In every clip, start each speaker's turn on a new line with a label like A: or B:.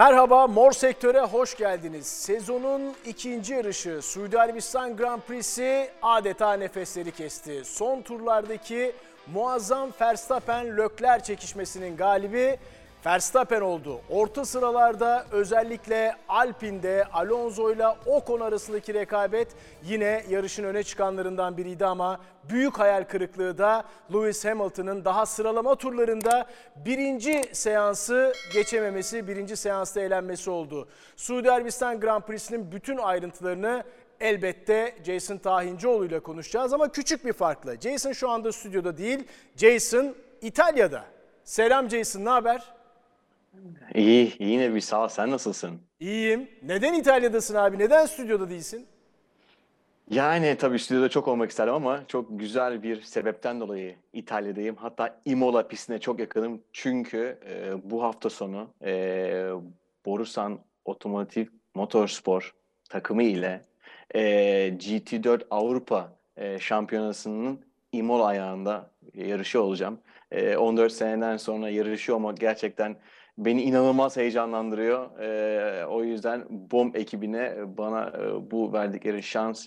A: Merhaba, Mor Sektör'e hoş geldiniz. Sezonun ikinci yarışı Suudi Arabistan Grand Prix'si adeta nefesleri kesti. Son turlardaki muazzam Verstappen-Lökler çekişmesinin galibi Verstappen oldu. Orta sıralarda özellikle Alpine'de Alonso ile Ocon arasındaki rekabet yine yarışın öne çıkanlarından biriydi ama büyük hayal kırıklığı da Lewis Hamilton'ın daha sıralama turlarında birinci seansı geçememesi, birinci seansta eğlenmesi oldu. Suudi Arabistan Grand Prix'sinin bütün ayrıntılarını elbette Jason Tahincioğlu ile konuşacağız ama küçük bir farkla. Jason şu anda stüdyoda değil, Jason İtalya'da. Selam Jason, ne haber?
B: İyi, yine bir sağ. Sen nasılsın?
A: İyiyim. Neden İtalya'dasın abi? Neden stüdyoda değilsin?
B: Yani tabii stüdyoda çok olmak isterdim ama çok güzel bir sebepten dolayı İtalya'dayım. Hatta Imola pistine çok yakınım. Çünkü e, bu hafta sonu e, Borusan Otomotiv Motorspor takımı ile e, GT4 Avrupa e, Şampiyonası'nın Imola ayağında yarışı olacağım. E, 14 seneden sonra yarışı olmak gerçekten beni inanılmaz heyecanlandırıyor. Ee, o yüzden BOM ekibine bana e, bu verdikleri şans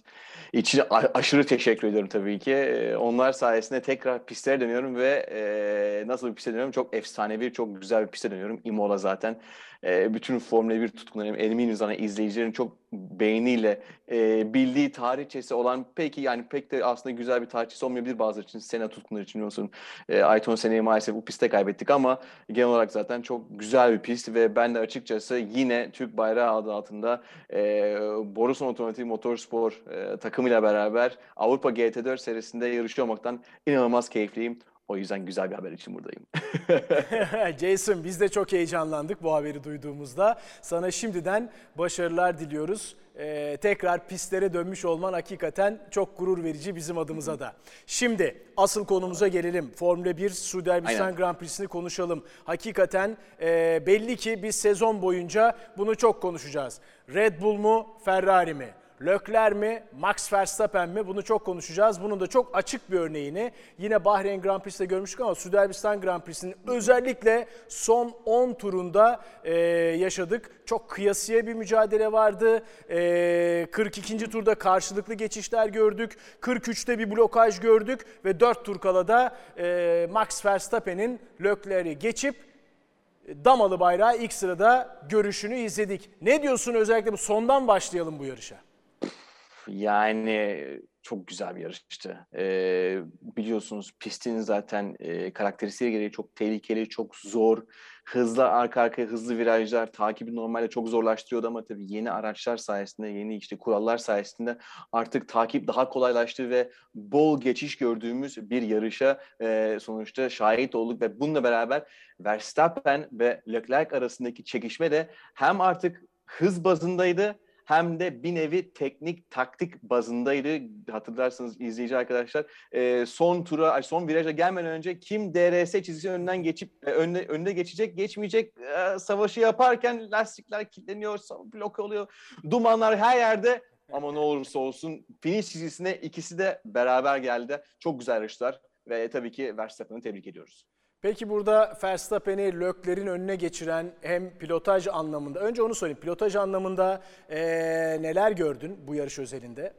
B: için aşırı teşekkür ediyorum tabii ki. Ee, onlar sayesinde tekrar pistlere dönüyorum ve e, nasıl bir piste dönüyorum? Çok efsanevi, çok güzel bir piste dönüyorum. Imola zaten e, bütün Formula 1 tutkunlarım eminim sana izleyicilerin çok beğeniyle e, bildiği tarihçesi olan peki yani pek de aslında güzel bir tarihçesi olmayabilir bazıları için. Sena tutkunları için biliyorsun. E, Ayton Sena'yı maalesef bu pistte kaybettik ama genel olarak zaten çok güzel bir pist ve ben de açıkçası yine Türk bayrağı adı altında e, Borusan Otomotiv Motorspor e, takımıyla beraber Avrupa GT4 serisinde yarışıyor olmaktan inanılmaz keyifliyim. O yüzden güzel bir haber için buradayım.
A: Jason biz de çok heyecanlandık bu haberi duyduğumuzda. Sana şimdiden başarılar diliyoruz. Ee, tekrar pistlere dönmüş olman hakikaten çok gurur verici bizim adımıza da. Şimdi asıl konumuza gelelim. Formula 1 Suudi Arabistan Grand Prix'sini konuşalım. Hakikaten e, belli ki biz sezon boyunca bunu çok konuşacağız. Red Bull mu, Ferrari mi? Lökler mi, Max Verstappen mi? Bunu çok konuşacağız. Bunun da çok açık bir örneğini yine Bahreyn Grand Prix'te görmüştük ama Suudi Arabistan Grand Prix'sinin özellikle son 10 turunda e, yaşadık. Çok kıyasıya bir mücadele vardı. E, 42. turda karşılıklı geçişler gördük. 43'te bir blokaj gördük ve 4 tur kala da e, Max Verstappen'in Lökler'i geçip damalı bayrağı ilk sırada görüşünü izledik. Ne diyorsun özellikle bu sondan başlayalım bu yarışa?
B: Yani çok güzel bir yarıştı. Ee, biliyorsunuz pistin zaten e, karakteristiği gereği çok tehlikeli, çok zor. Hızlı arka arkaya hızlı virajlar takibi normalde çok zorlaştırıyordu ama tabii yeni araçlar sayesinde, yeni işte kurallar sayesinde artık takip daha kolaylaştı ve bol geçiş gördüğümüz bir yarışa e, sonuçta şahit olduk ve bununla beraber Verstappen ve Leclerc arasındaki çekişme de hem artık hız bazındaydı hem de bir nevi teknik taktik bazındaydı. Hatırlarsınız izleyici arkadaşlar. E, son tura, son viraja gelmeden önce kim DRS çizgisi önünden geçip önüne, önüne geçecek, geçmeyecek e, savaşı yaparken lastikler kilitleniyor, blok oluyor. Dumanlar her yerde ama ne olursa olsun finish çizgisine ikisi de beraber geldi. Çok güzel yarışlar ve tabii ki Verstappen'i tebrik ediyoruz.
A: Peki burada Verstappen'i Lökler'in önüne geçiren hem pilotaj anlamında, önce onu söyleyeyim, pilotaj anlamında ee, neler gördün bu yarış özelinde?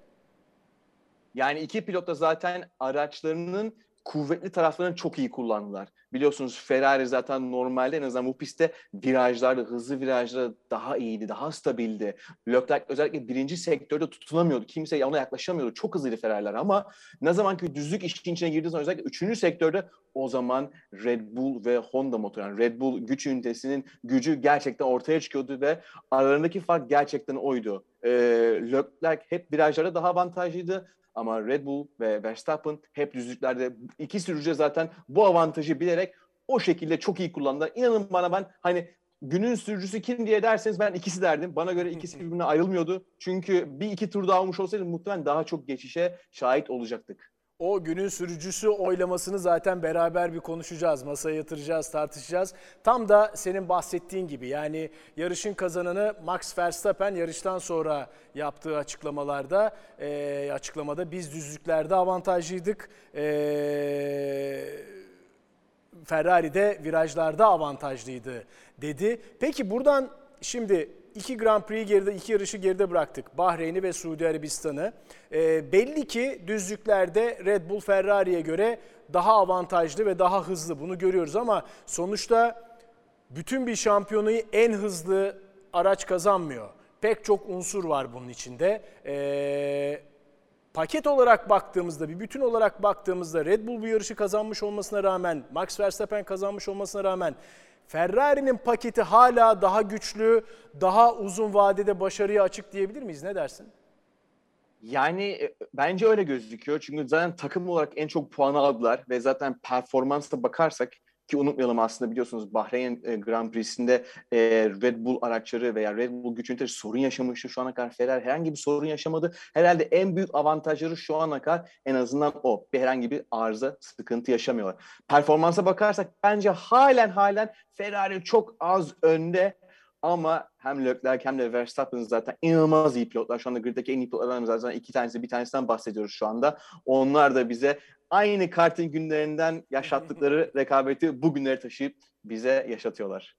B: Yani iki pilot da zaten araçlarının kuvvetli taraflarını çok iyi kullandılar. Biliyorsunuz Ferrari zaten normalde en azından bu pistte virajlarda, hızlı virajlarda daha iyiydi, daha stabildi. Leclerc özellikle birinci sektörde tutunamıyordu. Kimse ona yaklaşamıyordu. Çok hızlıydı Ferrari'ler ama ne zaman ki düzlük işin içine girdiği zaman özellikle üçüncü sektörde o zaman Red Bull ve Honda motor yani Red Bull güç ünitesinin gücü gerçekten ortaya çıkıyordu ve aralarındaki fark gerçekten oydu. Ee, Leclerc hep virajlarda daha avantajlıydı. Ama Red Bull ve Verstappen hep düzlüklerde iki sürücü zaten bu avantajı bilerek o şekilde çok iyi kullandılar. İnanın bana ben hani günün sürücüsü kim diye derseniz ben ikisi derdim. Bana göre ikisi birbirine ayrılmıyordu. Çünkü bir iki tur daha almış olsaydı muhtemelen daha çok geçişe şahit olacaktık.
A: O günün sürücüsü oylamasını zaten beraber bir konuşacağız, masaya yatıracağız, tartışacağız. Tam da senin bahsettiğin gibi yani yarışın kazananı Max Verstappen yarıştan sonra yaptığı açıklamalarda, e, açıklamada biz düzlüklerde avantajlıydık. E, Ferrari de virajlarda avantajlıydı dedi. Peki buradan şimdi iki Grand Prix geride, iki yarışı geride bıraktık. Bahreyn'i ve Suudi Arabistan'ı. Ee, belli ki düzlüklerde Red Bull Ferrari'ye göre daha avantajlı ve daha hızlı. Bunu görüyoruz ama sonuçta bütün bir şampiyonayı en hızlı araç kazanmıyor. Pek çok unsur var bunun içinde. Ee, paket olarak baktığımızda, bir bütün olarak baktığımızda Red Bull bu yarışı kazanmış olmasına rağmen, Max Verstappen kazanmış olmasına rağmen Ferrari'nin paketi hala daha güçlü, daha uzun vadede başarıya açık diyebilir miyiz? Ne dersin?
B: Yani e, bence öyle gözüküyor. Çünkü zaten takım olarak en çok puanı aldılar ve zaten performansa bakarsak ki unutmayalım aslında biliyorsunuz Bahreyn e, Grand Prix'sinde e, Red Bull araçları veya Red Bull güç üniteleri sorun yaşamıştı. Şu ana kadar Ferrari herhangi bir sorun yaşamadı. Herhalde en büyük avantajları şu ana kadar en azından o. Bir herhangi bir arıza, sıkıntı yaşamıyorlar. Performansa bakarsak bence halen halen Ferrari çok az önde ama hem Leclerc hem de Verstappen zaten inanılmaz iyi pilotlar. Şu anda griddeki en iyi pilotlardan zaten iki tanesi bir tanesinden bahsediyoruz şu anda. Onlar da bize aynı kartın günlerinden yaşattıkları rekabeti bugünlere taşıyıp bize yaşatıyorlar.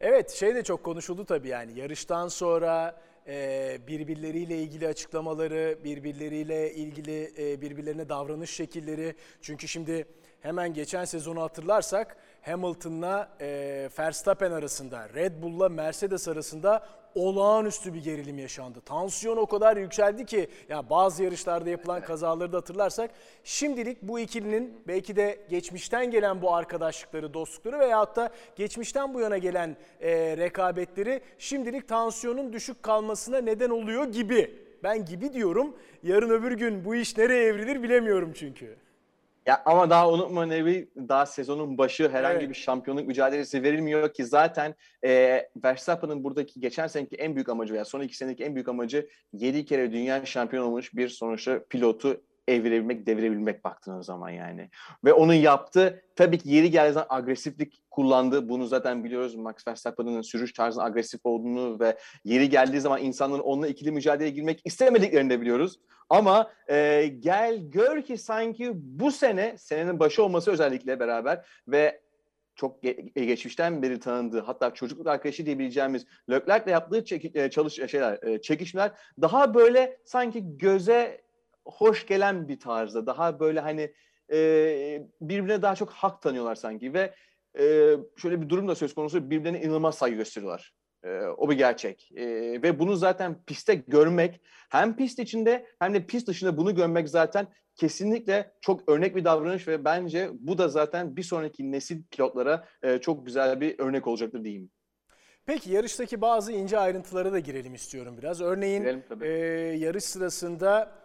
A: Evet şey de çok konuşuldu tabii yani yarıştan sonra e, birbirleriyle ilgili açıklamaları, birbirleriyle ilgili e, birbirlerine davranış şekilleri. Çünkü şimdi hemen geçen sezonu hatırlarsak Hamilton'la e, Verstappen arasında, Red Bull'la Mercedes arasında olağanüstü bir gerilim yaşandı. Tansiyon o kadar yükseldi ki ya bazı yarışlarda yapılan kazaları da hatırlarsak şimdilik bu ikilinin belki de geçmişten gelen bu arkadaşlıkları, dostlukları veyahut da geçmişten bu yana gelen e, rekabetleri şimdilik tansiyonun düşük kalmasına neden oluyor gibi. Ben gibi diyorum. Yarın öbür gün bu iş nereye evrilir bilemiyorum çünkü.
B: Ya ama daha unutma Nevi daha sezonun başı herhangi
A: Evet.
B: bir şampiyonluk mücadelesi verilmiyor ki zaten e, Verstappen'ın buradaki geçen seneki en büyük amacı veya son iki seneki en büyük amacı 7 kere dünya şampiyonu olmuş bir sonuçta pilotu evirebilmek, devirebilmek baktığınız zaman yani. Ve onu yaptı. Tabii ki yeri geldiği zaman agresiflik kullandı. Bunu zaten biliyoruz. Max Verstappen'ın sürüş tarzının agresif olduğunu ve yeri geldiği zaman insanların onunla ikili mücadeleye girmek istemediklerini de biliyoruz. Ama e, gel gör ki sanki bu sene, senenin başı olması özellikle beraber ve çok ge- geçmişten beri tanındığı hatta çocukluk arkadaşı diyebileceğimiz Leclerc'le yaptığı çeki- e, çalış e, şeyler e, çekişmeler daha böyle sanki göze hoş gelen bir tarzda daha böyle hani e, birbirine daha çok hak tanıyorlar sanki ve e, şöyle bir durum da söz konusu birbirlerine inanılmaz saygı gösteriyorlar. E, o bir gerçek. E, ve bunu zaten pistte görmek hem pist içinde hem de pist dışında bunu görmek zaten kesinlikle çok örnek bir davranış ve bence bu da zaten bir sonraki nesil pilotlara e, çok güzel bir örnek olacaktır diyeyim.
A: Peki yarıştaki bazı ince ayrıntılara da girelim istiyorum biraz. Örneğin
B: Girelim
A: e, yarış sırasında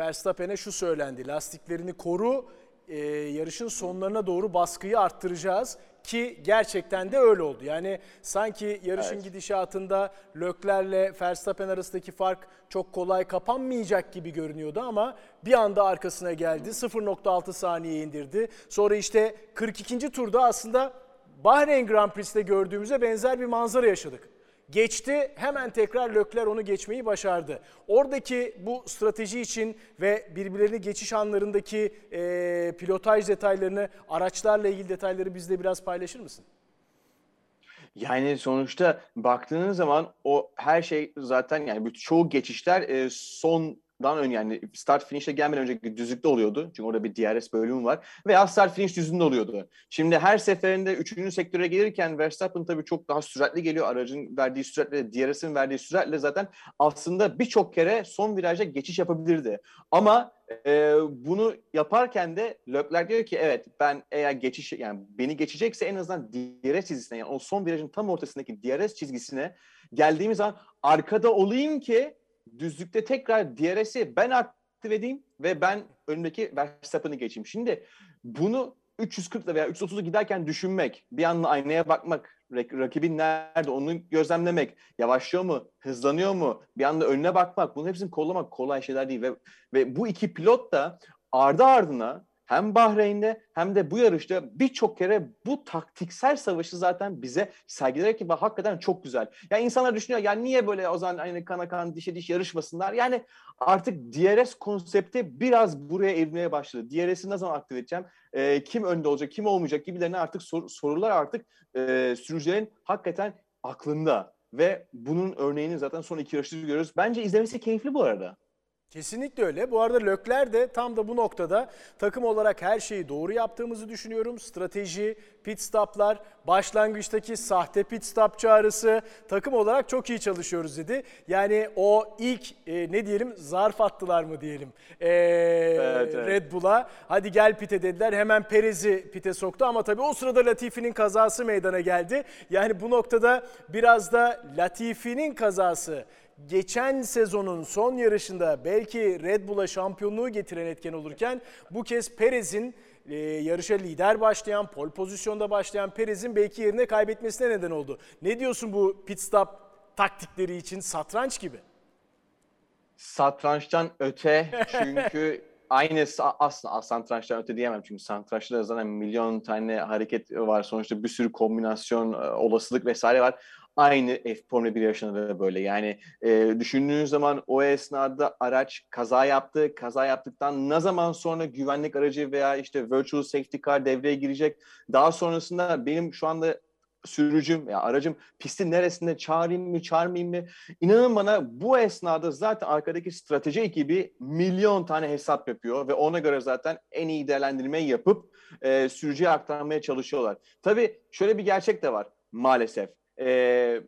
A: Verstappen'e şu söylendi. Lastiklerini koru, e, yarışın sonlarına doğru baskıyı arttıracağız ki gerçekten de öyle oldu. Yani sanki yarışın
B: Evet.
A: gidişatında Lökler'le Verstappen arasındaki fark çok kolay kapanmayacak gibi görünüyordu ama bir anda arkasına geldi. 0.6 saniye indirdi. Sonra işte 42. turda aslında Bahreyn Grand Prix'sinde gördüğümüze benzer bir manzara yaşadık. Geçti, hemen tekrar Lökler onu geçmeyi başardı. Oradaki bu strateji için ve birbirlerini geçiş anlarındaki e, pilotaj detaylarını, araçlarla ilgili detayları bizle biraz paylaşır mısın?
B: Yani sonuçta baktığınız zaman o her şey zaten yani çoğu geçişler e, sondan ön yani start finish'e gelmeden önceki düzlükte oluyordu. Çünkü orada bir DRS bölümü var. Veya start finish düzlüğünde oluyordu. Şimdi her seferinde üçüncü sektöre gelirken Verstappen tabii çok daha süratli geliyor. Aracın verdiği süratle, DRS'in verdiği süratle zaten aslında birçok kere son viraja geçiş yapabilirdi. Ama e, bunu yaparken de Leclerc diyor ki evet ben eğer geçiş yani beni geçecekse en azından DRS çizgisine yani o son virajın tam ortasındaki DRS çizgisine geldiğimiz zaman arkada olayım ki düzlükte tekrar DRS'i ben aktif edeyim ve ben önündeki Verstappen'ı geçeyim. Şimdi bunu 340'la veya 330'u giderken düşünmek, bir anda aynaya bakmak, rak- rakibin nerede onu gözlemlemek, yavaşlıyor mu, hızlanıyor mu, bir anda önüne bakmak, bunun hepsini kollamak kolay şeyler değil ve ve bu iki pilot da ardı ardına hem Bahreyn'de hem de bu yarışta birçok kere bu taktiksel savaşı zaten bize sergilerek ve hakikaten çok güzel. Yani insanlar düşünüyor ya niye böyle o zaman aynı kana kan dişe diş yarışmasınlar? Yani artık DRS konsepti biraz buraya evrilmeye başladı. DRS'i ne zaman aktif edeceğim? Ee, kim önde olacak, kim olmayacak gibilerine artık sor- sorular artık e, sürücülerin hakikaten aklında. ve bunun örneğini zaten son iki yarışta görüyoruz. Bence izlemesi keyifli bu arada.
A: Kesinlikle öyle. Bu arada Lökler de tam da bu noktada takım olarak her şeyi doğru yaptığımızı düşünüyorum. Strateji, pit stoplar, başlangıçtaki sahte pit stop çağrısı takım olarak çok iyi çalışıyoruz dedi. Yani o ilk e, ne diyelim zarf attılar mı diyelim e,
B: evet.
A: Red Bull'a. Hadi gel pite dediler. Hemen Perez'i pite soktu ama tabii o sırada Latifi'nin kazası meydana geldi. Yani bu noktada biraz da Latifi'nin kazası geçen sezonun son yarışında belki Red Bull'a şampiyonluğu getiren etken olurken bu kez Perez'in e, yarışa lider başlayan, pol pozisyonda başlayan Perez'in belki yerine kaybetmesine neden oldu. Ne diyorsun bu pit stop taktikleri için satranç gibi?
B: Satrançtan öte çünkü aynı aslında satrançtan öte diyemem çünkü satrançta zaten milyon tane hareket var sonuçta bir sürü kombinasyon olasılık vesaire var aynı F Formula 1 yarışında da böyle. Yani e, düşündüğünüz zaman o esnada araç kaza yaptı. Kaza yaptıktan ne zaman sonra güvenlik aracı veya işte virtual safety car devreye girecek. Daha sonrasında benim şu anda sürücüm ya aracım pistin neresinde çağırayım mı çağırmayayım mı? İnanın bana bu esnada zaten arkadaki strateji ekibi milyon tane hesap yapıyor ve ona göre zaten en iyi değerlendirmeyi yapıp e, sürücüye aktarmaya çalışıyorlar. Tabii şöyle bir gerçek de var maalesef e,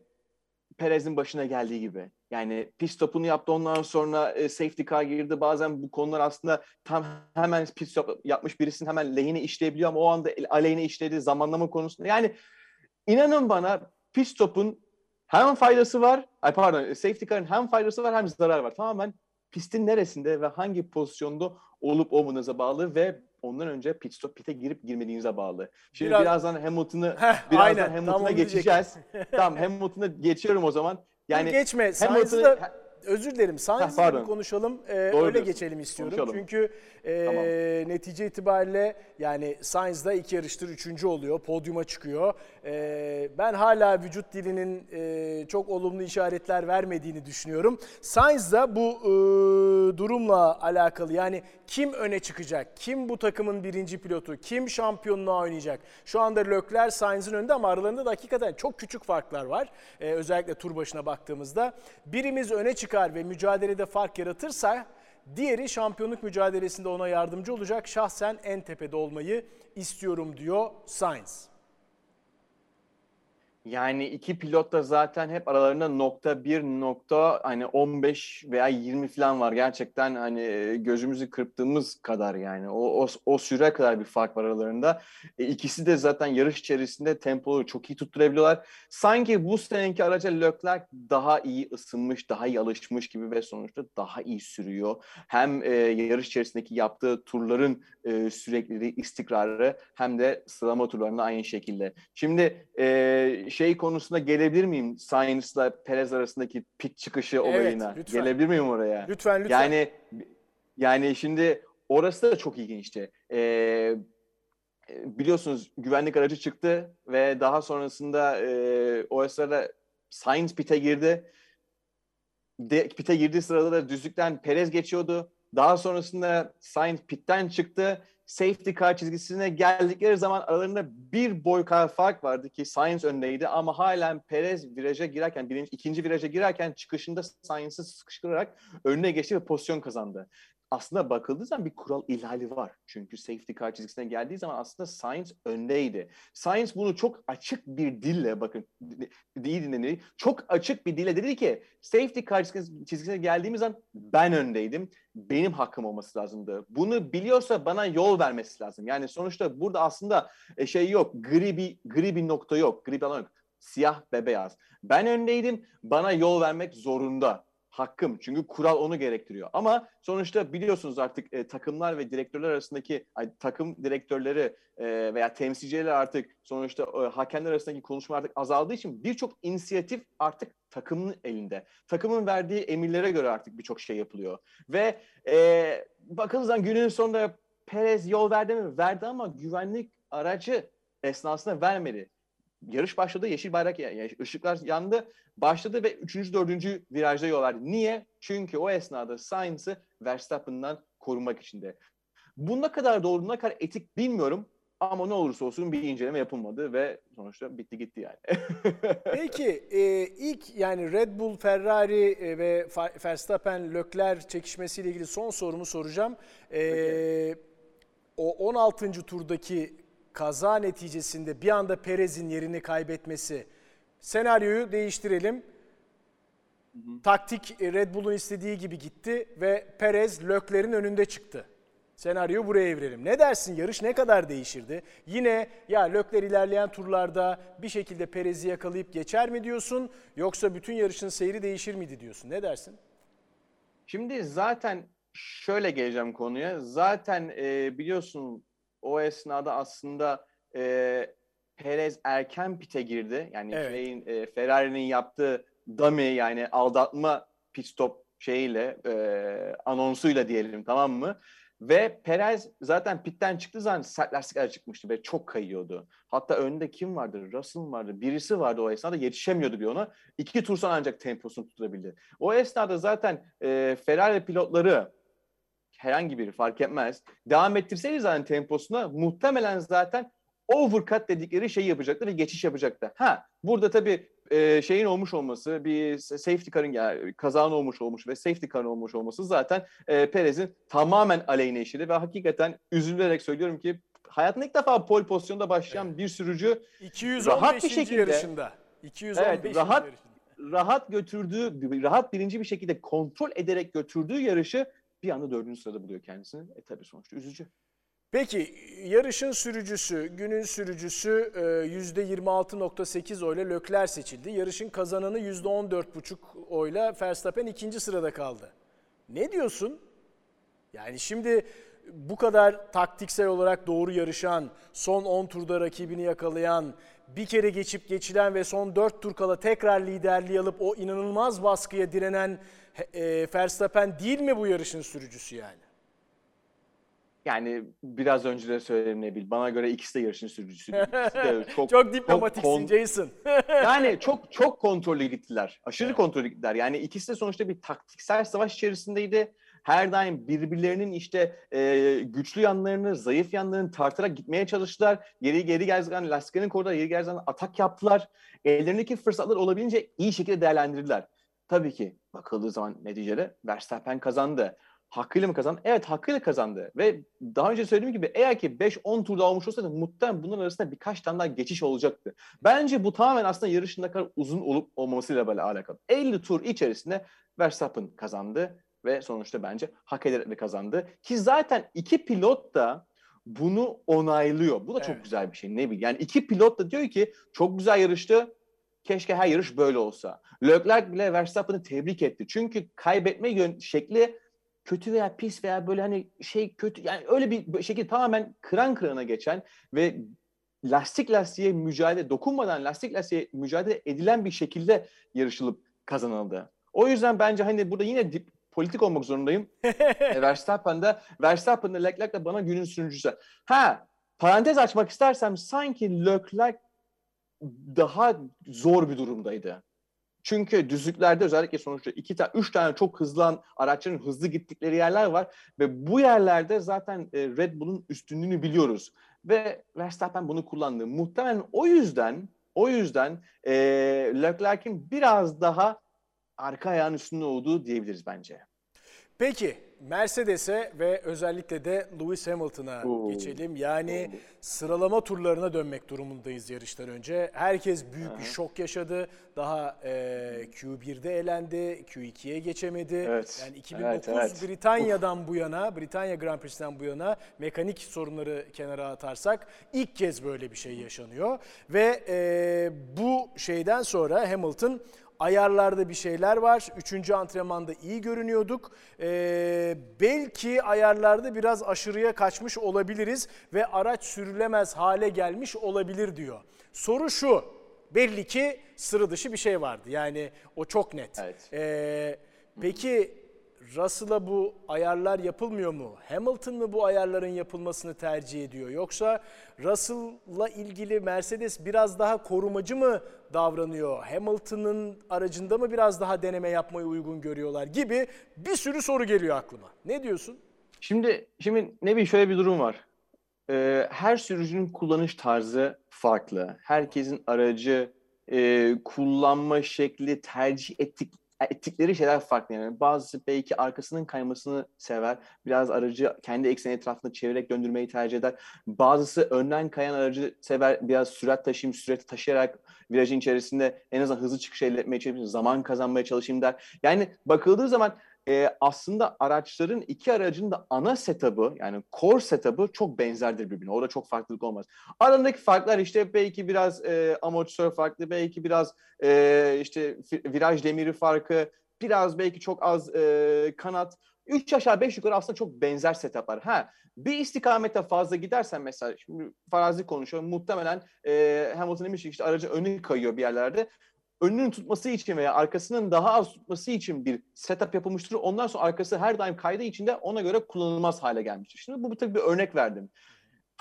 B: Perez'in başına geldiği gibi. Yani pit stopunu yaptı ondan sonra e, safety car girdi. Bazen bu konular aslında tam hemen pit stop yapmış birisinin hemen lehine işleyebiliyor ama o anda aleyhine işledi zamanlama konusunda. Yani inanın bana pit stopun hem faydası var, ay pardon safety car'ın hem faydası var hem zararı var. Tamamen pistin neresinde ve hangi pozisyonda olup olmadığınıza bağlı ve ondan önce pit stop pit'e girip girmediğinize bağlı. Şimdi Biraz... birazdan Hamilton'ı birazdan Hamilton'a geçeceğiz. tamam Hamilton'a geçiyorum o zaman.
A: Yani geçme. Hamilton'ı özür dilerim. Sainz'la konuşalım. Ee, öyle diyorsun. geçelim istiyorum. Konuşalım. Çünkü e, tamam. netice itibariyle yani Sainz'da iki yarıştır üçüncü oluyor. Podyuma çıkıyor. E, ben hala vücut dilinin e, çok olumlu işaretler vermediğini düşünüyorum. Sainz'da bu e, durumla alakalı yani kim öne çıkacak? Kim bu takımın birinci pilotu? Kim şampiyonluğa oynayacak? Şu anda Lökler Sainz'in önünde ama aralarında da hakikaten çok küçük farklar var. E, özellikle tur başına baktığımızda. Birimiz öne çıkar ve mücadelede fark yaratırsa Diğeri şampiyonluk mücadelesinde ona yardımcı olacak. Şahsen en tepede olmayı istiyorum diyor Sainz.
B: Yani iki pilot da zaten hep aralarında nokta bir nokta hani 15 veya 20 falan var. Gerçekten hani gözümüzü kırptığımız kadar yani. O, o, o süre kadar bir fark var aralarında. E, ikisi de zaten yarış içerisinde tempoyu çok iyi tutturabiliyorlar. Sanki bu seneki araca Leclerc daha iyi ısınmış, daha iyi alışmış gibi ve sonuçta daha iyi sürüyor. Hem e, yarış içerisindeki yaptığı turların e, sürekliliği, istikrarı hem de sıralama turlarında aynı şekilde. Şimdi e, şey konusunda gelebilir miyim? Sainz'la Perez arasındaki pit çıkışı olayına. Lütfen. Gelebilir miyim oraya?
A: Lütfen lütfen.
B: Yani yani şimdi orası da çok ilginçti. Ee, biliyorsunuz güvenlik aracı çıktı ve daha sonrasında e, o sırada Sainz pite girdi. De, pite girdiği sırada da düzlükten Perez geçiyordu. Daha sonrasında Sainz pitten çıktı. Safety car çizgisine geldikleri zaman aralarında bir boy kadar fark vardı ki Sainz öndeydi. Ama halen Perez viraja girerken, birinci, ikinci viraja girerken çıkışında Sainz'ı sıkıştırarak önüne geçti ve pozisyon kazandı aslında bakıldığı zaman bir kural ihlali var. Çünkü safety car çizgisine geldiği zaman aslında Sainz öndeydi. Sainz bunu çok açık bir dille bakın iyi dinleyin. Çok açık bir dille dedi ki safety car çizgisine geldiğimiz zaman ben öndeydim. Benim hakkım olması lazımdı. Bunu biliyorsa bana yol vermesi lazım. Yani sonuçta burada aslında e, şey yok. Gri bir, gri bir nokta yok. Gri bir alan yok. Siyah ve beyaz. Ben öndeydim. Bana yol vermek zorunda hakkım. Çünkü kural onu gerektiriyor. Ama sonuçta biliyorsunuz artık e, takımlar ve direktörler arasındaki ay, takım direktörleri e, veya temsilciler artık sonuçta e, hakemler arasındaki konuşma artık azaldığı için birçok inisiyatif artık takımın elinde. Takımın verdiği emirlere göre artık birçok şey yapılıyor. Ve e, bakınızdan günün sonunda Perez yol verdi mi? Verdi ama güvenlik aracı esnasında vermedi yarış başladı. Yeşil bayrak yani ışıklar yandı. Başladı ve 3. 4. virajda yol verdi. Niye? Çünkü o esnada Sainz'ı Verstappen'dan korumak için de. Bu ne kadar doğru, ne kadar etik bilmiyorum. Ama ne olursa olsun bir inceleme yapılmadı ve sonuçta bitti gitti yani.
A: Peki e, ilk yani Red Bull, Ferrari e, ve Verstappen, Leclerc çekişmesiyle ilgili son sorumu soracağım. E, o 16. turdaki kaza neticesinde bir anda Perez'in yerini kaybetmesi senaryoyu değiştirelim. Taktik e, Red Bull'un istediği gibi gitti ve Perez Leclerc'in önünde çıktı. Senaryoyu buraya evirelim. Ne dersin yarış ne kadar değişirdi? Yine ya Leclerc ilerleyen turlarda bir şekilde Perez'i yakalayıp geçer mi diyorsun? Yoksa bütün yarışın seyri değişir miydi diyorsun? Ne dersin?
B: Şimdi zaten şöyle geleceğim konuya. Zaten e, biliyorsun o esnada aslında e, Perez erken pite girdi. Yani
A: Evet.
B: şeyin, e, Ferrari'nin yaptığı dummy yani aldatma pit stop şeyiyle e, anonsuyla diyelim tamam mı? Ve Perez zaten pitten çıktığı zaman sert lastikler çıkmıştı ve çok kayıyordu. Hatta önünde kim vardı? Russell vardı? Birisi vardı o esnada yetişemiyordu bir ona. İki tur sonra ancak temposunu tutturabildi. O esnada zaten e, Ferrari pilotları herhangi biri fark etmez. Devam ettirseydi zaten temposuna muhtemelen zaten overcut dedikleri şeyi yapacaktı ve geçiş yapacaktı. Ha burada tabii e, şeyin olmuş olması, bir safety car'ın yani kazanın olmuş olmuş ve safety car'ın olmuş olması zaten e, Perez'in tamamen aleyhine işiydi ve hakikaten üzülerek söylüyorum ki hayatında ilk defa pole pozisyonda başlayan bir sürücü
A: 215.
B: Rahat bir şekilde-
A: yarışında. 215.
B: Evet, rahat-
A: yarışında.
B: rahat götürdüğü, rahat birinci bir şekilde kontrol ederek götürdüğü yarışı bir anda dördüncü sırada buluyor kendisini. E tabii sonuçta üzücü.
A: Peki yarışın sürücüsü, günün sürücüsü e, %26.8 oyla Leclerc seçildi. Yarışın kazananı %14.5 oyla Verstappen ikinci sırada kaldı. Ne diyorsun? Yani şimdi bu kadar taktiksel olarak doğru yarışan, son 10 turda rakibini yakalayan, bir kere geçip geçilen ve son 4 tur kala tekrar liderliği alıp o inanılmaz baskıya direnen e, Verstappen değil mi bu yarışın sürücüsü yani?
B: Yani biraz önce de söyledim Nebil. Bana göre ikisi de yarışın sürücüsü. De çok,
A: Çok diplomatiksin
B: kon-
A: Jason.
B: yani çok çok kontrollü gittiler. Aşırı kontrollü gittiler. Yani ikisi de sonuçta bir taktiksel savaş içerisindeydi. Her daim birbirlerinin işte e, güçlü yanlarını, zayıf yanlarını tartarak gitmeye çalıştılar. Geri geri geldiğinde lastiklerini korudular, geri geldiğinde atak yaptılar. Ellerindeki fırsatları olabildiğince iyi şekilde değerlendirdiler. Tabii ki bakıldığı zaman neticede Verstappen kazandı. Hakkıyla mı kazandı? Evet hakkıyla kazandı. Ve daha önce söylediğim gibi eğer ki 5-10 turda olmuş olsaydı muhtemelen bunların arasında birkaç tane daha geçiş olacaktı. Bence bu tamamen aslında yarışın ne kadar uzun olup olmamasıyla böyle alakalı. 50 tur içerisinde Verstappen kazandı ve sonuçta bence hak ederek de kazandı. Ki zaten iki pilot da bunu onaylıyor. Bu da çok
A: Evet.
B: güzel bir şey. Ne bileyim. Yani iki pilot da diyor ki çok güzel yarıştı. Keşke her yarış böyle olsa. Leclerc bile Verstappen'ı tebrik etti. Çünkü kaybetme yön şekli kötü veya pis veya böyle hani şey kötü yani öyle bir şekilde tamamen kıran kırana geçen ve lastik lastiğe mücadele dokunmadan lastik lastiğe mücadele edilen bir şekilde yarışılıp kazanıldı. O yüzden bence hani burada yine dip, politik olmak zorundayım. E, Verstappen'de Verstappen'de Leclerc de bana günün sürücüsü. Ha parantez açmak istersem sanki Leclerc daha zor bir durumdaydı. Çünkü düzlüklerde özellikle sonuçta iki tane, üç tane çok hızlı araçların hızlı gittikleri yerler var ve bu yerlerde zaten e, Red Bull'un üstünlüğünü biliyoruz ve Verstappen bunu kullandı. Muhtemelen o yüzden o yüzden e, Leclerc'in biraz daha arka ayağın üstünde olduğu diyebiliriz bence.
A: Peki Mercedes'e ve özellikle de Lewis Hamilton'a
B: Oo.
A: geçelim. Yani
B: Oo.
A: sıralama turlarına dönmek durumundayız yarıştan önce. Herkes büyük bir şok yaşadı. Daha e, Q1'de elendi, Q2'ye geçemedi.
B: Evet,
A: Yani 2009
B: evet, evet.
A: Britanya'dan bu yana, Britanya Grand Prix'sinden bu yana mekanik sorunları kenara atarsak ilk kez böyle bir şey yaşanıyor. Ve e, bu şeyden sonra Hamilton Ayarlarda bir şeyler var. Üçüncü antrenmanda iyi görünüyorduk. Ee, belki ayarlarda biraz aşırıya kaçmış olabiliriz ve araç sürülemez hale gelmiş olabilir diyor. Soru şu. Belli ki sıra dışı bir şey vardı. Yani o çok net.
B: Evet.
A: Ee, peki Russell'a bu ayarlar yapılmıyor mu? Hamilton mı bu ayarların yapılmasını tercih ediyor? Yoksa Russell'la ilgili Mercedes biraz daha korumacı mı davranıyor? Hamilton'ın aracında mı biraz daha deneme yapmayı uygun görüyorlar gibi bir sürü soru geliyor aklıma. Ne diyorsun?
B: Şimdi şimdi ne bileyim şöyle bir durum var. e, her sürücünün kullanış tarzı farklı. Herkesin aracı e, kullanma şekli, tercih ettik, ettikleri şeyler farklı. Yani bazısı belki arkasının kaymasını sever. Biraz aracı kendi ekseni etrafında çevirerek döndürmeyi tercih eder. Bazısı önden kayan aracı sever. Biraz sürat taşıyayım, sürati taşıyarak virajın içerisinde en azından hızlı çıkış elde etmeye çalışayım, zaman kazanmaya çalışayım der. Yani bakıldığı zaman e, aslında araçların iki aracın da ana setup'ı yani core setup'ı çok benzerdir birbirine. Orada çok farklılık olmaz. Aralarındaki farklar işte belki biraz e, amortisör farklı, belki biraz e, işte viraj demiri farkı, biraz belki çok az e, kanat. Üç aşağı beş yukarı aslında çok benzer setuplar. Ha bir istikamete fazla gidersen mesela şimdi farazi konuşuyorum muhtemelen e, Hamilton demiş işte aracın önü kayıyor bir yerlerde önünün tutması için veya arkasının daha az tutması için bir setup yapılmıştır. Ondan sonra arkası her daim kaydığı için de ona göre kullanılmaz hale gelmiştir. Şimdi bu, tabii bir örnek verdim.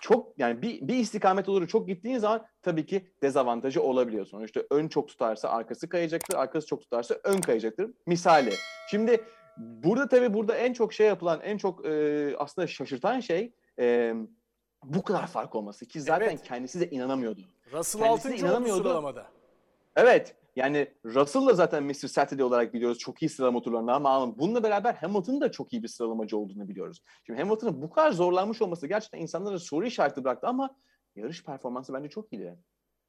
B: Çok yani bir, bir istikamet doğru çok gittiğin zaman tabii ki dezavantajı olabiliyor. Sonuçta ön çok tutarsa arkası kayacaktır, arkası çok tutarsa ön kayacaktır. Misali. Şimdi burada tabii burada en çok şey yapılan, en çok e, aslında şaşırtan şey e, bu kadar fark olması ki zaten
A: Evet.
B: kendisi de inanamıyordu.
A: Russell
B: Kendisine
A: 6. oldu
B: inanamıyordu.
A: sıralamada.
B: Evet. Yani Russell da zaten Mr. Saturday olarak biliyoruz. Çok iyi sıralama turlarında ama bununla beraber Hamilton'ın da çok iyi bir sıralamacı olduğunu biliyoruz. Şimdi Hamilton'ın bu kadar zorlanmış olması gerçekten insanlara soru işareti bıraktı ama yarış performansı bence çok iyiydi.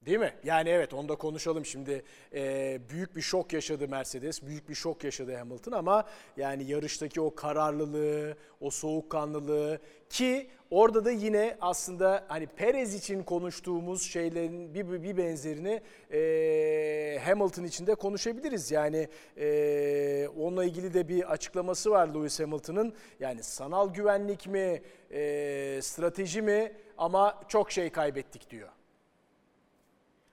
A: Değil mi? Yani evet onu da konuşalım şimdi. Ee, büyük bir şok yaşadı Mercedes, büyük bir şok yaşadı Hamilton ama yani yarıştaki o kararlılığı, o soğukkanlılığı ki orada da yine aslında hani Perez için konuştuğumuz şeylerin bir, bir benzerini e, Hamilton için de konuşabiliriz. Yani e, onunla ilgili de bir açıklaması var Lewis Hamilton'ın. Yani sanal güvenlik mi, e, strateji mi ama çok şey kaybettik diyor.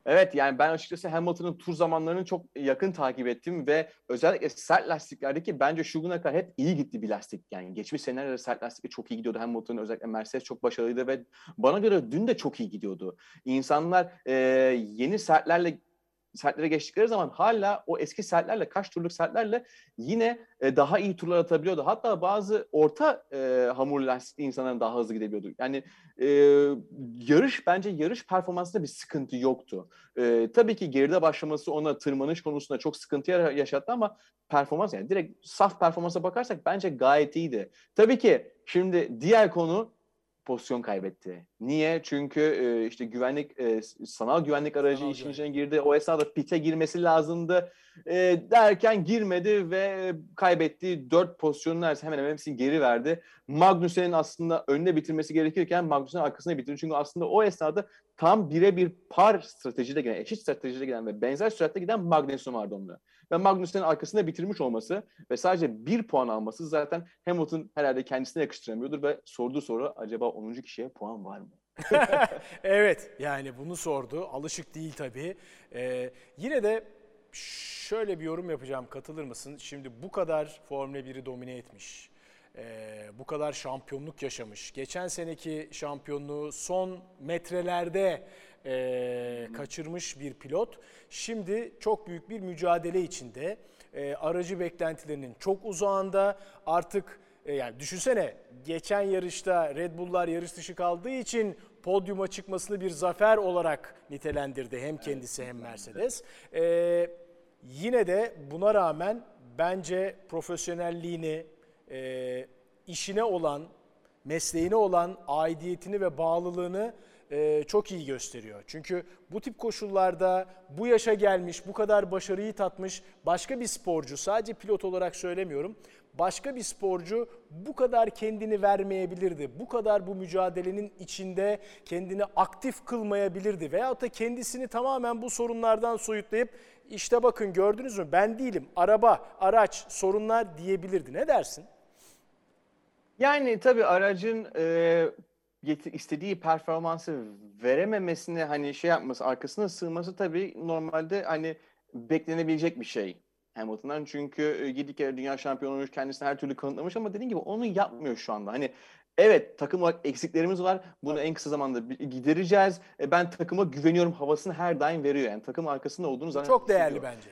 B: Evet yani ben açıkçası Hamilton'ın tur zamanlarını çok yakın takip ettim ve özellikle sert lastiklerdeki bence şu güne kadar hep iyi gitti bir lastik. Yani geçmiş senelerde sert lastikle çok iyi gidiyordu. Hamilton özellikle Mercedes çok başarılıydı ve bana göre dün de çok iyi gidiyordu. İnsanlar e, yeni sertlerle sertlere geçtikleri zaman hala o eski sertlerle kaç turluk sertlerle yine e, daha iyi turlar atabiliyordu. Hatta bazı orta e, hamurlu lastikli insanların daha hızlı gidebiliyordu. Yani e, yarış bence yarış performansında bir sıkıntı yoktu. E, tabii ki geride başlaması ona tırmanış konusunda çok sıkıntı yaşattı ama performans yani direkt saf performansa bakarsak bence gayet iyiydi. Tabii ki şimdi diğer konu pozisyon kaybetti. Niye? Çünkü e, işte güvenlik e, sanal güvenlik aracı
A: Sanal
B: işin
A: güvenlik.
B: içine girdi. O esnada pite girmesi lazımdı. E, derken girmedi ve kaybettiği dört pozisyonun neredeyse hemen hemen hepsini geri verdi. Magnussen'in aslında önüne bitirmesi gerekirken Magnussen'in arkasına bitirdi. Çünkü aslında o esnada tam birebir par stratejide giden, eşit stratejide giden ve benzer süratle giden Magnussen vardı onunla. Ve Magnussen'in arkasında bitirmiş olması ve sadece bir puan alması zaten Hamilton herhalde kendisine yakıştıramıyordur ve sorduğu soru acaba 10. kişiye puan var mı?
A: Evet yani bunu sordu. Alışık değil tabii. Ee, yine de şöyle bir yorum yapacağım. Katılır mısın? Şimdi bu kadar Formula 1'i domine etmiş. ee, bu kadar şampiyonluk yaşamış. Geçen seneki şampiyonluğu son metrelerde ee, kaçırmış bir pilot. Şimdi çok büyük bir mücadele içinde. Ee, aracı beklentilerinin çok uzağında. Artık e, yani düşünsene geçen yarışta Red Bull'lar yarış dışı kaldığı için podyuma çıkmasını bir zafer olarak nitelendirdi hem kendisi hem Mercedes. Ee, yine de buna rağmen bence profesyonelliğini, e, işine olan, mesleğine olan aidiyetini ve bağlılığını e, çok iyi gösteriyor. Çünkü bu tip koşullarda bu yaşa gelmiş, bu kadar başarıyı tatmış başka bir sporcu, sadece pilot olarak söylemiyorum, başka bir sporcu bu kadar kendini vermeyebilirdi. Bu kadar bu mücadelenin içinde kendini aktif kılmayabilirdi. Veyahut da kendisini tamamen bu sorunlardan soyutlayıp işte bakın gördünüz mü ben değilim, araba, araç, sorunlar diyebilirdi. Ne dersin?
B: Yani tabii aracın e, geti- istediği performansı verememesini hani şey yapması, arkasına sığması tabii normalde hani beklenebilecek bir şey Hamilton'dan. Çünkü e, yedi kere dünya şampiyonu olmuş, kendisini her türlü kanıtlamış ama dediğim gibi onu yapmıyor şu anda. Hani evet takım olarak eksiklerimiz var. Bunu en kısa zamanda gidereceğiz. E, ben takıma güveniyorum havasını her daim veriyor. Yani takım arkasında olduğunu zaten
A: Çok değerli bence.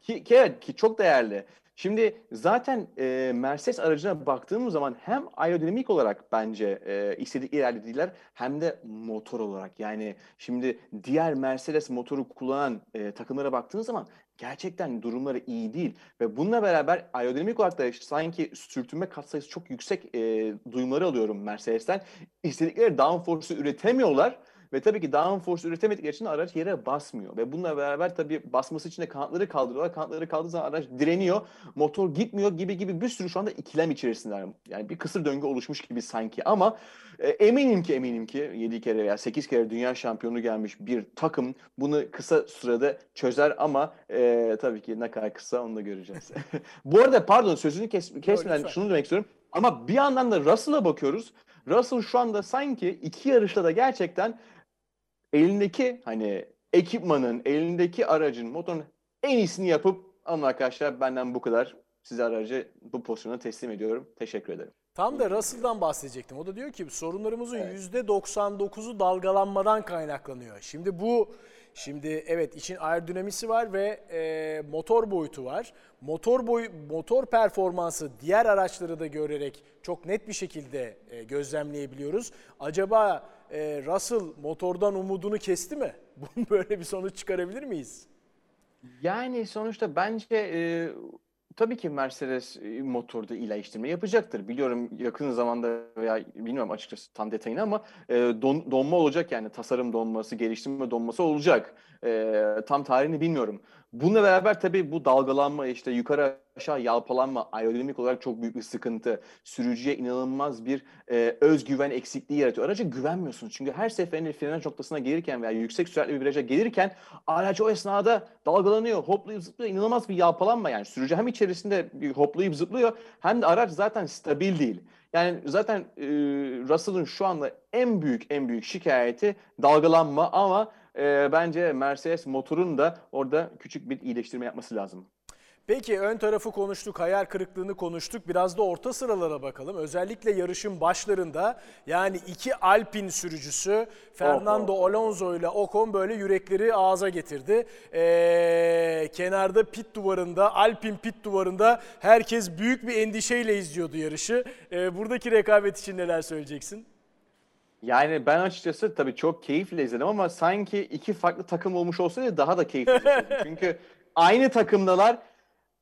B: Ki, ki evet ki çok değerli. Şimdi zaten e, Mercedes aracına baktığımız zaman hem aerodinamik olarak bence e, istedikleri ilerlediler hem de motor olarak. Yani şimdi diğer Mercedes motoru kullanan e, takımlara baktığınız zaman gerçekten durumları iyi değil. Ve bununla beraber aerodinamik olarak da sanki sürtünme katsayısı çok yüksek e, duyumları alıyorum Mercedes'ten. İstedikleri downforce'u üretemiyorlar. Ve tabii ki downforce üretemedikleri için araç yere basmıyor. Ve bununla beraber tabii basması için de kanatları kaldırıyorlar. Kanatları kaldırdığı zaman araç direniyor. Motor gitmiyor gibi gibi bir sürü şu anda ikilem içerisindeler. Yani bir kısır döngü oluşmuş gibi sanki. Ama e, eminim ki eminim ki 7 kere veya 8 kere dünya şampiyonu gelmiş bir takım bunu kısa sürede çözer ama e, tabii ki ne kadar kısa onu da göreceğiz. Bu arada pardon sözünü kes, kesmeden şunu demek istiyorum. Ama bir yandan da Russell'a bakıyoruz. Russell şu anda sanki iki yarışta da gerçekten elindeki hani ekipmanın, elindeki aracın, motorun en iyisini yapıp alın arkadaşlar benden bu kadar. Size aracı bu pozisyona teslim ediyorum. Teşekkür ederim.
A: Tam da Russell'dan bahsedecektim. O da diyor ki sorunlarımızın %99'u dalgalanmadan kaynaklanıyor. Şimdi bu şimdi evet için aerodinamisi var ve e, motor boyutu var. Motor boyu motor performansı diğer araçları da görerek çok net bir şekilde e, gözlemleyebiliyoruz. Acaba e, Russell motordan umudunu kesti mi? Bunun böyle bir sonuç çıkarabilir miyiz?
B: Yani sonuçta bence e, tabii ki Mercedes e, motorda iyileştirme yapacaktır. Biliyorum yakın zamanda veya bilmiyorum açıkçası tam detayını ama e, don- donma olacak yani tasarım donması, geliştirme donması olacak. E, tam tarihini bilmiyorum. Bununla beraber tabii bu dalgalanma işte yukarı aşağı yalpalanma aerodinamik olarak çok büyük bir sıkıntı. Sürücüye inanılmaz bir e, özgüven eksikliği yaratıyor. Araca güvenmiyorsunuz. Çünkü her seferinde frenaj noktasına gelirken veya yüksek süratli bir viraja gelirken araç o esnada dalgalanıyor, hoplayıp zıplıyor. İnanılmaz bir yalpalanma yani. Sürücü hem içerisinde bir hoplayıp zıplıyor hem de araç zaten stabil değil. Yani zaten e, Russell'ın şu anda en büyük en büyük şikayeti dalgalanma ama e, bence Mercedes motorun da orada küçük bir iyileştirme yapması lazım.
A: Peki ön tarafı konuştuk, hayal kırıklığını konuştuk. Biraz da orta sıralara bakalım. Özellikle yarışın başlarında yani iki Alpin sürücüsü Fernando Alonso ile Ocon böyle yürekleri ağza getirdi. Ee, kenarda pit duvarında, Alpin pit duvarında herkes büyük bir endişeyle izliyordu yarışı. Ee, buradaki rekabet için neler söyleyeceksin?
B: Yani ben açıkçası tabii çok keyifle izledim ama sanki iki farklı takım olmuş olsaydı daha da keyifli izlerdim. Çünkü aynı takımdalar.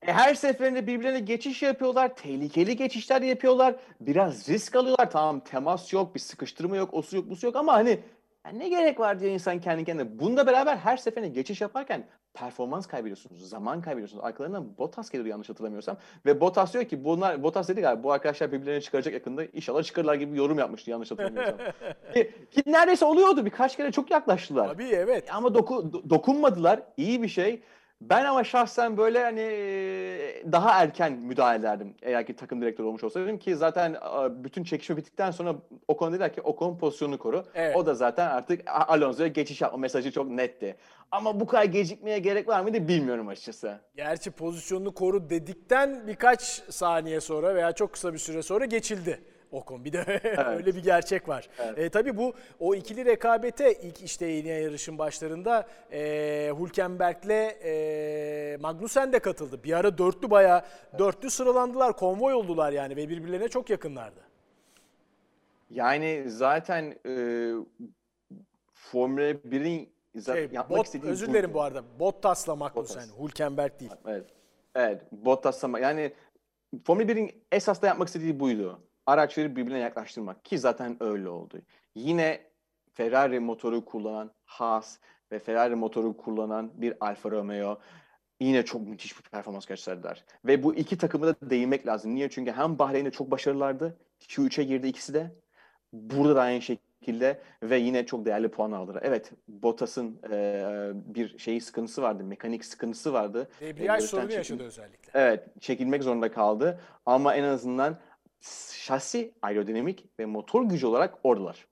B: E, her seferinde birbirlerine geçiş yapıyorlar. Tehlikeli geçişler yapıyorlar. Biraz risk alıyorlar. Tamam temas yok, bir sıkıştırma yok, osu yok, busu yok ama hani ya ne gerek var diye insan kendi kendine. Bunda beraber her seferinde geçiş yaparken performans kaybediyorsunuz, zaman kaybediyorsunuz. Arkalarından Bottas geliyor yanlış hatırlamıyorsam. Ve Bottas diyor ki bunlar Bottas dedi galiba bu arkadaşlar birbirlerini çıkaracak yakında. İnşallah çıkarırlar gibi bir yorum yapmıştı yanlış hatırlamıyorsam. ki, ki neredeyse oluyordu. Birkaç kere çok yaklaştılar.
A: Tabii evet.
B: Ama doku- do- dokunmadılar. İyi bir şey. Ben ama şahsen böyle hani e, daha erken müdahale ederdim eğer ki takım direktörü olmuş olsaydım ki zaten bütün çekişme bittikten sonra Ocon dediler ki Ocon pozisyonunu koru.
A: Evet.
B: O da zaten artık Alonso'ya geçiş yapma mesajı çok netti. Ama bu kadar gecikmeye gerek var mıydı bilmiyorum açıkçası.
A: Gerçi pozisyonunu koru dedikten birkaç saniye sonra veya çok kısa bir süre sonra geçildi. Ocon bir de öyle bir gerçek var. E, tabii bu o ikili rekabete ilk işte yeni yarışın başlarında e, Hülkenberg'le e, Magnussen de katıldı. Bir ara dörtlü bayağı dörtlü sıralandılar, konvoy oldular yani ve birbirlerine çok yakınlardı.
B: Yani zaten e, Formula 1'in za-
A: Şey,
B: yapmak
A: Bot,
B: istediği
A: özür dilerim bu arada. Bottas'la Magnussen,
B: Bottas.
A: Hülkenberg değil.
B: Evet. Evet. Bottas ama yani Formula 1'in esas da yapmak istediği buydu. Araçları birbirine yaklaştırmak ki zaten öyle oldu. Yine Ferrari motoru kullanan Haas ve Ferrari motoru kullanan bir Alfa Romeo yine çok müthiş bir performans gösterdiler. Ve bu iki takımı da değinmek lazım. Niye? Çünkü hem Bahreyn'de çok başarılılardı. Q3'e girdi ikisi de. Burada da aynı şekilde ve yine çok değerli puan aldılar. Evet, Bottas'ın eee, bir şeyi sıkıntısı vardı, mekanik sıkıntısı vardı.
A: Debriyaj
B: Yarıştan
A: sorunu
B: çekil-
A: yaşadı özellikle.
B: Evet, çekilmek zorunda kaldı. Ama en azından şasi, aerodinamik ve motor gücü olarak oradalar.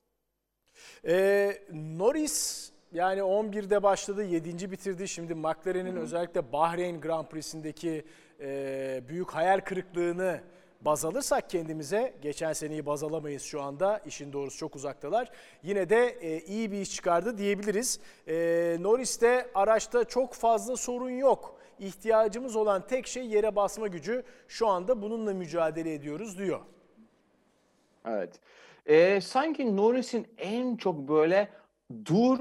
A: Ee, Norris yani 11'de başladı, 7. bitirdi. Şimdi McLaren'in özellikle Bahreyn Grand Prix'sindeki e, büyük hayal kırıklığını baz alırsak kendimize, geçen seneyi baz alamayız şu anda, işin doğrusu çok uzaktalar. Yine de e, iyi bir iş çıkardı diyebiliriz. E, Norris'te araçta çok fazla sorun yok. İhtiyacımız olan tek şey yere basma gücü. Şu anda bununla mücadele ediyoruz diyor.
B: Evet. Ee, sanki Norris'in en çok böyle dur,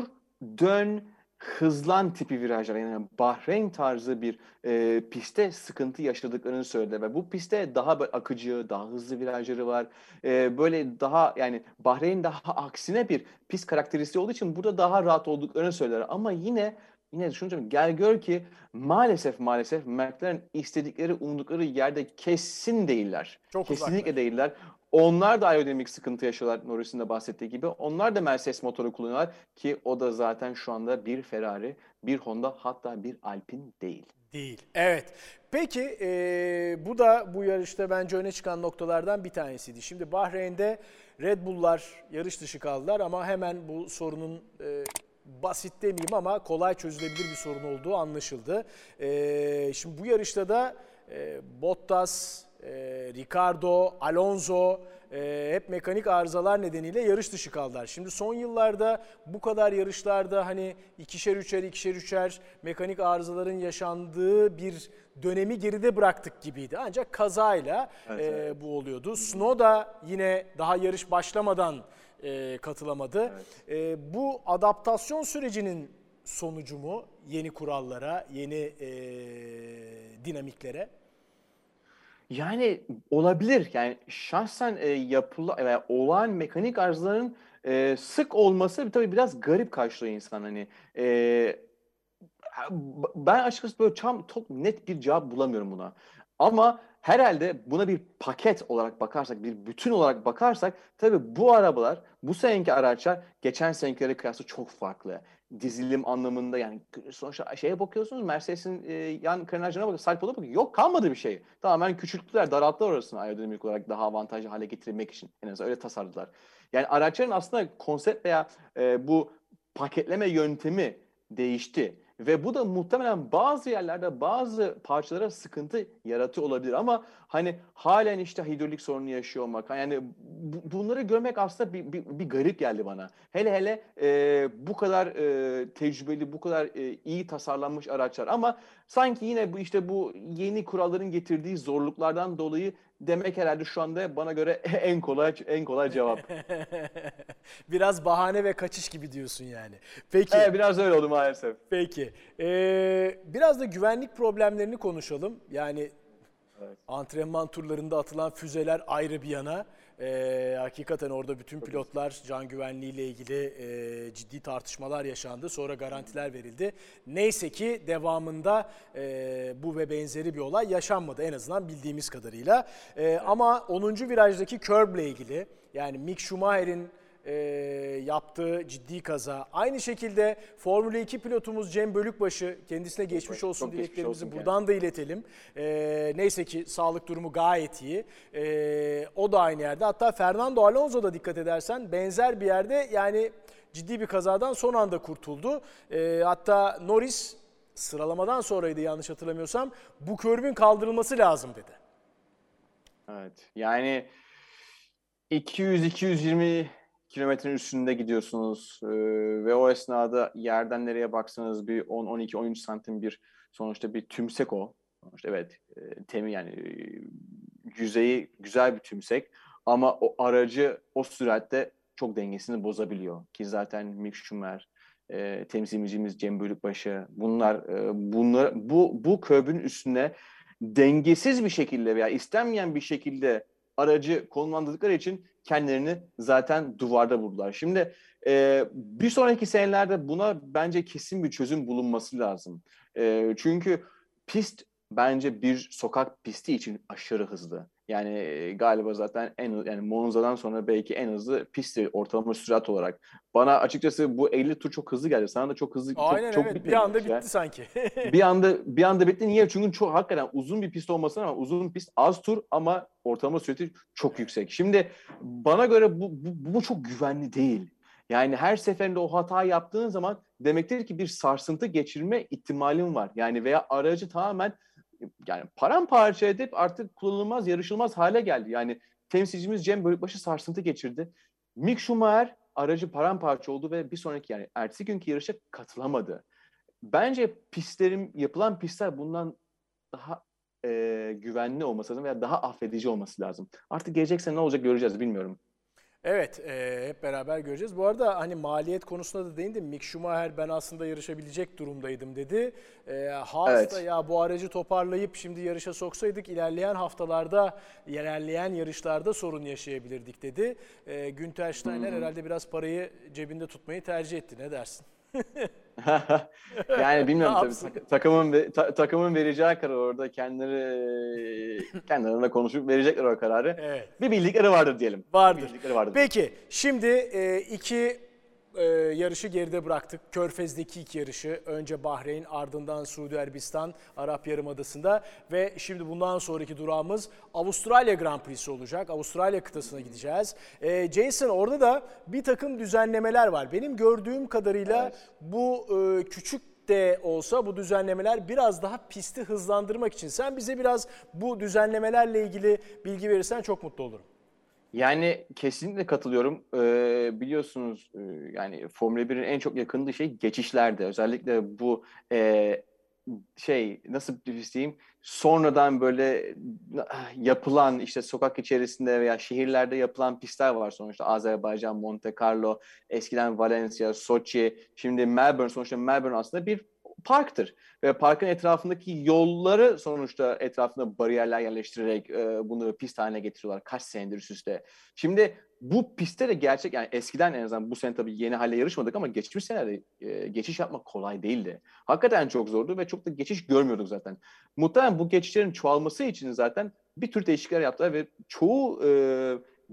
B: dön, hızlan tipi virajlar yani Bahreyn tarzı bir e, pistte sıkıntı yaşadıklarını söyledi ve bu pistte daha böyle akıcı, daha hızlı virajları var. E, böyle daha yani Bahreyn daha aksine bir pist karakteristiği olduğu için burada daha rahat olduklarını söyler ama yine yine şunu söyleyeyim gel gör ki maalesef maalesef McLaren istedikleri umdukları yerde kesin değiller.
A: Çok
B: Kesinlikle
A: uzaklar.
B: değiller. Onlar da aerodinamik sıkıntı yaşıyorlar Norris'in de bahsettiği gibi. Onlar da Mercedes motoru kullanıyorlar ki o da zaten şu anda bir Ferrari, bir Honda hatta bir Alpine değil.
A: Değil. Evet. Peki eee, bu da bu yarışta bence öne çıkan noktalardan bir tanesiydi. Şimdi Bahreyn'de Red Bull'lar yarış dışı kaldılar ama hemen bu sorunun eee, basit demeyeyim ama kolay çözülebilir bir sorun olduğu anlaşıldı. Eee, şimdi bu yarışta da eee, Bottas, eee, Ricardo, Alonso eee, hep mekanik arızalar nedeniyle yarış dışı kaldılar. Şimdi son yıllarda bu kadar yarışlarda hani ikişer üçer ikişer üçer mekanik arızaların yaşandığı bir dönemi geride bıraktık gibiydi. Ancak kazayla
B: Evet, evet.
A: bu oluyordu. Snow da yine daha yarış başlamadan eee, katılamadı. Eee, bu adaptasyon sürecinin sonucu mu yeni kurallara, yeni eee, dinamiklere?
B: Yani olabilir. Yani şahsen e, yapıla veya olan mekanik arızaların e, sık olması tabii biraz garip karşılıyor insan hani. E, ben açıkçası böyle tam çok net bir cevap bulamıyorum buna. Ama herhalde buna bir paket olarak bakarsak, bir bütün olarak bakarsak tabii bu arabalar, bu seneki araçlar geçen senekilere kıyasla çok farklı. Dizilim anlamında yani sonuçta şeye bakıyorsunuz Mercedes'in e, yan krenajlarına bakın, side pod'a bakın. Yok kalmadı bir şey. Tamamen küçülttüler, daralttılar orasını aerodinamik olarak daha avantajlı hale getirmek için. En azından öyle tasarladılar. Yani araçların aslında konsept veya e, bu paketleme yöntemi değişti. Ve bu da muhtemelen bazı yerlerde bazı parçalara sıkıntı yaratıyor olabilir ama hani halen işte hidrolik sorunu yaşıyor olmak yani bu- bunları görmek aslında bir, bir, bir garip geldi bana. Hele hele e, bu kadar e, tecrübeli, bu kadar e, iyi tasarlanmış araçlar ama sanki yine bu işte bu yeni kuralların getirdiği zorluklardan dolayı demek herhalde şu anda bana göre en kolay en kolay cevap.
A: Biraz bahane ve kaçış gibi diyorsun yani. Peki.
B: Evet, biraz öyle oldu maalesef.
A: Peki. Ee, biraz da güvenlik problemlerini konuşalım. Yani
B: Evet.
A: antrenman turlarında atılan füzeler ayrı bir yana. Ee, hakikaten orada bütün pilotlar can güvenliğiyle ilgili e, ciddi tartışmalar yaşandı. Sonra garantiler verildi. Neyse ki devamında e, bu ve benzeri bir olay yaşanmadı en azından bildiğimiz kadarıyla. E, ama 10. virajdaki curb ile ilgili yani Mick Schumacher'in e, yaptığı ciddi kaza. Aynı şekilde Formula 2 pilotumuz Cem Bölükbaşı kendisine geçmiş olsun
B: çok geçmiş
A: dileklerimizi
B: olsun
A: buradan da iletelim. E, neyse ki sağlık durumu gayet iyi. E, o da aynı yerde. Hatta Fernando Alonso da dikkat edersen benzer bir yerde yani ciddi bir kazadan son anda kurtuldu. E, hatta Norris sıralamadan sonraydı yanlış hatırlamıyorsam bu körbün kaldırılması lazım dedi.
B: Evet. Yani 200-220 kilometrenin üstünde gidiyorsunuz Ee, ve o esnada yerden nereye baksanız bir 10-12-13 santim bir sonuçta bir tümsek o. Sonuçta evet e, temi yani e, yüzeyi güzel bir tümsek ama o aracı o süratte çok dengesini bozabiliyor ki zaten Mick Schumacher e, temsilcimiz Cem Bölükbaşı bunlar e, bunlar bu bu körbün üstüne dengesiz bir şekilde veya istenmeyen bir şekilde aracı konumlandırdıkları için kendilerini zaten duvarda buldular. Şimdi e, bir sonraki senelerde buna bence kesin bir çözüm bulunması lazım. E, çünkü pist bence bir sokak pisti için aşırı hızlı. Yani galiba zaten en yani Monza'dan sonra belki en hızlı pisti ortalama sürat olarak. Bana açıkçası bu 50 tur çok hızlı geldi. Sana da çok hızlı çok,
A: Aynen
B: çok
A: evet
B: bitmedi
A: bir anda bitti sanki.
B: bir anda bir anda bitti. Niye? Çünkü çok hakikaten uzun bir pist olmasına ama uzun pist az tur ama ortalama sürati çok yüksek. Şimdi bana göre bu, bu, bu çok güvenli değil. Yani her seferinde o hata yaptığın zaman demektir ki bir sarsıntı geçirme ihtimalin var. Yani veya aracı tamamen yani paramparça edip artık kullanılmaz, yarışılmaz hale geldi. Yani temsilcimiz Cem Bölükbaşı sarsıntı geçirdi. Mick Schumacher aracı paramparça oldu ve bir sonraki yani ertesi günkü yarışa katılamadı. bence pistlerin yapılan pistler bundan daha e, güvenli olması lazım veya daha affedici olması lazım. Artık gelecek sene ne olacak göreceğiz bilmiyorum.
A: Evet, e, hep beraber göreceğiz. Bu arada hani maliyet konusunda da değindim. Mick Schumacher ben aslında yarışabilecek durumdaydım dedi. E, Haas
B: Evet.
A: da ya bu aracı toparlayıp şimdi yarışa soksaydık ilerleyen haftalarda, ilerleyen yarışlarda sorun yaşayabilirdik dedi. E, Günter Steiner herhalde biraz parayı cebinde tutmayı tercih etti. Ne dersin?
B: yani bilmiyorum tabii tak- takımın ta- takımın vereceği karar orada kendileri kendilerine konuşup verecekler o kararı.
A: Evet.
B: Bir bildikleri vardır diyelim.
A: Vardır.
B: Bir bildikleri vardır.
A: Peki şimdi e, iki e, yarışı geride bıraktık. Körfez'deki iki yarışı. Önce Bahreyn ardından Suudi Arabistan Arap Yarımadası'nda ve şimdi bundan sonraki durağımız Avustralya Grand Prix'si olacak. Avustralya kıtasına gideceğiz. E, Jason orada da bir takım düzenlemeler var. Benim gördüğüm kadarıyla
B: Evet.
A: bu e, küçük de olsa bu düzenlemeler biraz daha pisti hızlandırmak için. Sen bize biraz bu düzenlemelerle ilgili bilgi verirsen çok mutlu olurum.
B: Yani kesinlikle katılıyorum. Ee, biliyorsunuz e, yani Formula 1'in en çok yakındığı şey geçişlerde. Özellikle bu e, şey nasıl diyeyim sonradan böyle yapılan işte sokak içerisinde veya şehirlerde yapılan pistler var sonuçta. Azerbaycan, Monte Carlo, eskiden Valencia, Soçi, şimdi Melbourne. Sonuçta Melbourne aslında bir parktır. Ve parkın etrafındaki yolları sonuçta etrafında bariyerler yerleştirerek e, bunu pist haline getiriyorlar kaç senedir üst üste. Şimdi bu pistte de gerçek yani eskiden en azından bu sene tabii yeni hale yarışmadık ama geçmiş senelerde e, geçiş yapmak kolay değildi. Hakikaten çok zordu ve çok da geçiş görmüyorduk zaten. Muhtemelen bu geçişlerin çoğalması için zaten bir tür değişiklikler yaptılar ve çoğu e,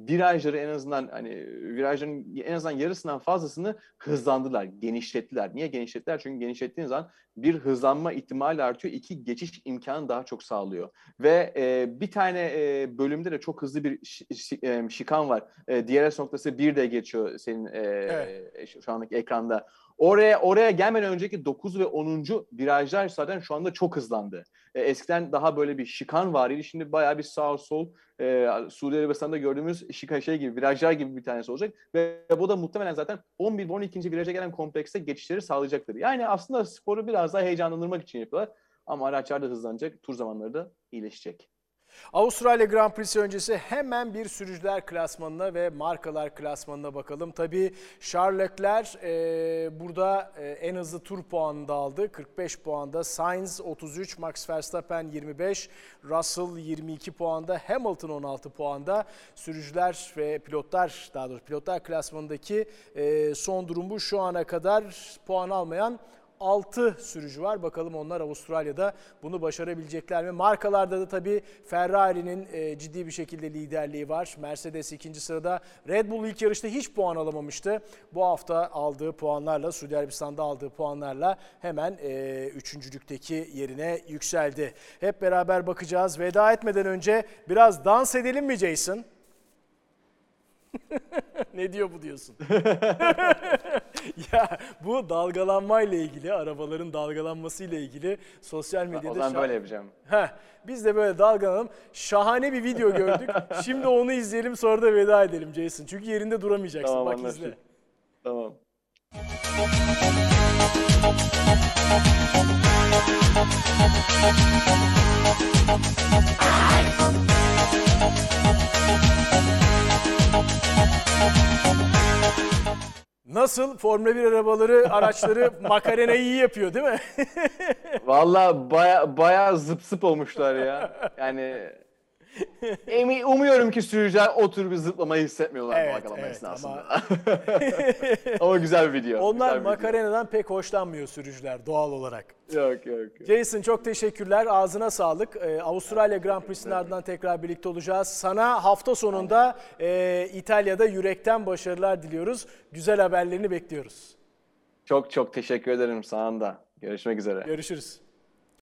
B: virajları en azından hani virajların en azından yarısından fazlasını hızlandılar, genişlettiler. Niye genişlettiler? Çünkü genişlettiğiniz zaman bir hızlanma ihtimali artıyor, iki geçiş imkanı daha çok sağlıyor. Ve e, bir tane e, bölümde de çok hızlı bir şi- şi- e, şikan var. E, DRS noktası bir de geçiyor senin e,
A: Evet.
B: şu- şu andaki ekranda. Oraya oraya gelmeden önceki 9 ve 10. virajlar zaten şu anda çok hızlandı. E, eskiden daha böyle bir şikan vardı. Şimdi bayağı bir sağ sol e, Suudi Arabistan'da gördüğümüz şika şey gibi virajlar gibi bir tanesi olacak ve bu da muhtemelen zaten 11 ve 12. viraja gelen komplekste geçişleri sağlayacaktır. Yani aslında sporu biraz daha heyecanlandırmak için yapıyorlar ama araçlar da hızlanacak, tur zamanları da iyileşecek.
A: Avustralya Grand Prix'si öncesi hemen bir sürücüler klasmanına ve markalar klasmanına bakalım. Tabii Charles e, burada e, en hızlı tur puanını da aldı. 45 puanda. Sainz 33, Max Verstappen 25, Russell 22 puanda, Hamilton 16 puanda. Sürücüler ve pilotlar, daha doğrusu pilotlar klasmanındaki e, son durum bu. Şu ana kadar puan almayan 6 sürücü var. Bakalım onlar Avustralya'da bunu başarabilecekler mi? Markalarda da tabii Ferrari'nin e, ciddi bir şekilde liderliği var. Mercedes ikinci sırada. Red Bull ilk yarışta hiç puan alamamıştı. Bu hafta aldığı puanlarla, Suudi Arabistan'da aldığı puanlarla hemen e, üçüncülükteki yerine yükseldi. Hep beraber bakacağız. Veda etmeden önce biraz dans edelim mi Jason? ne diyor bu diyorsun? ya bu dalgalanmayla ilgili, arabaların dalgalanması ile ilgili sosyal medyada
B: O zaman
A: şah-
B: böyle yapacağım.
A: Heh, biz de böyle dalgalanalım. Şahane bir video gördük. Şimdi onu izleyelim sonra da veda edelim Jason. Çünkü yerinde duramayacaksın.
B: Tamam,
A: Bak
B: anlaştık.
A: izle.
B: Tamam.
A: Nasıl? Formula 1 arabaları, araçları makarena iyi yapıyor değil mi?
B: Valla baya baya zıp zıp olmuşlar ya. Yani emi, umuyorum ki sürücüler o tür bir zıplamayı hissetmiyorlar
A: Evet,
B: bu
A: evet,
B: esnasında. Ama... güzel bir video.
A: Onlar
B: güzel bir video.
A: makarenadan pek hoşlanmıyor sürücüler doğal olarak.
B: Yok yok. yok.
A: Jason çok teşekkürler. Ağzına sağlık. Ee, Avustralya Grand Prix'sinin ardından tekrar birlikte olacağız. Sana hafta sonunda e, İtalya'da yürekten başarılar diliyoruz. Güzel haberlerini bekliyoruz.
B: Çok çok teşekkür ederim sana da. Görüşmek üzere.
A: Görüşürüz.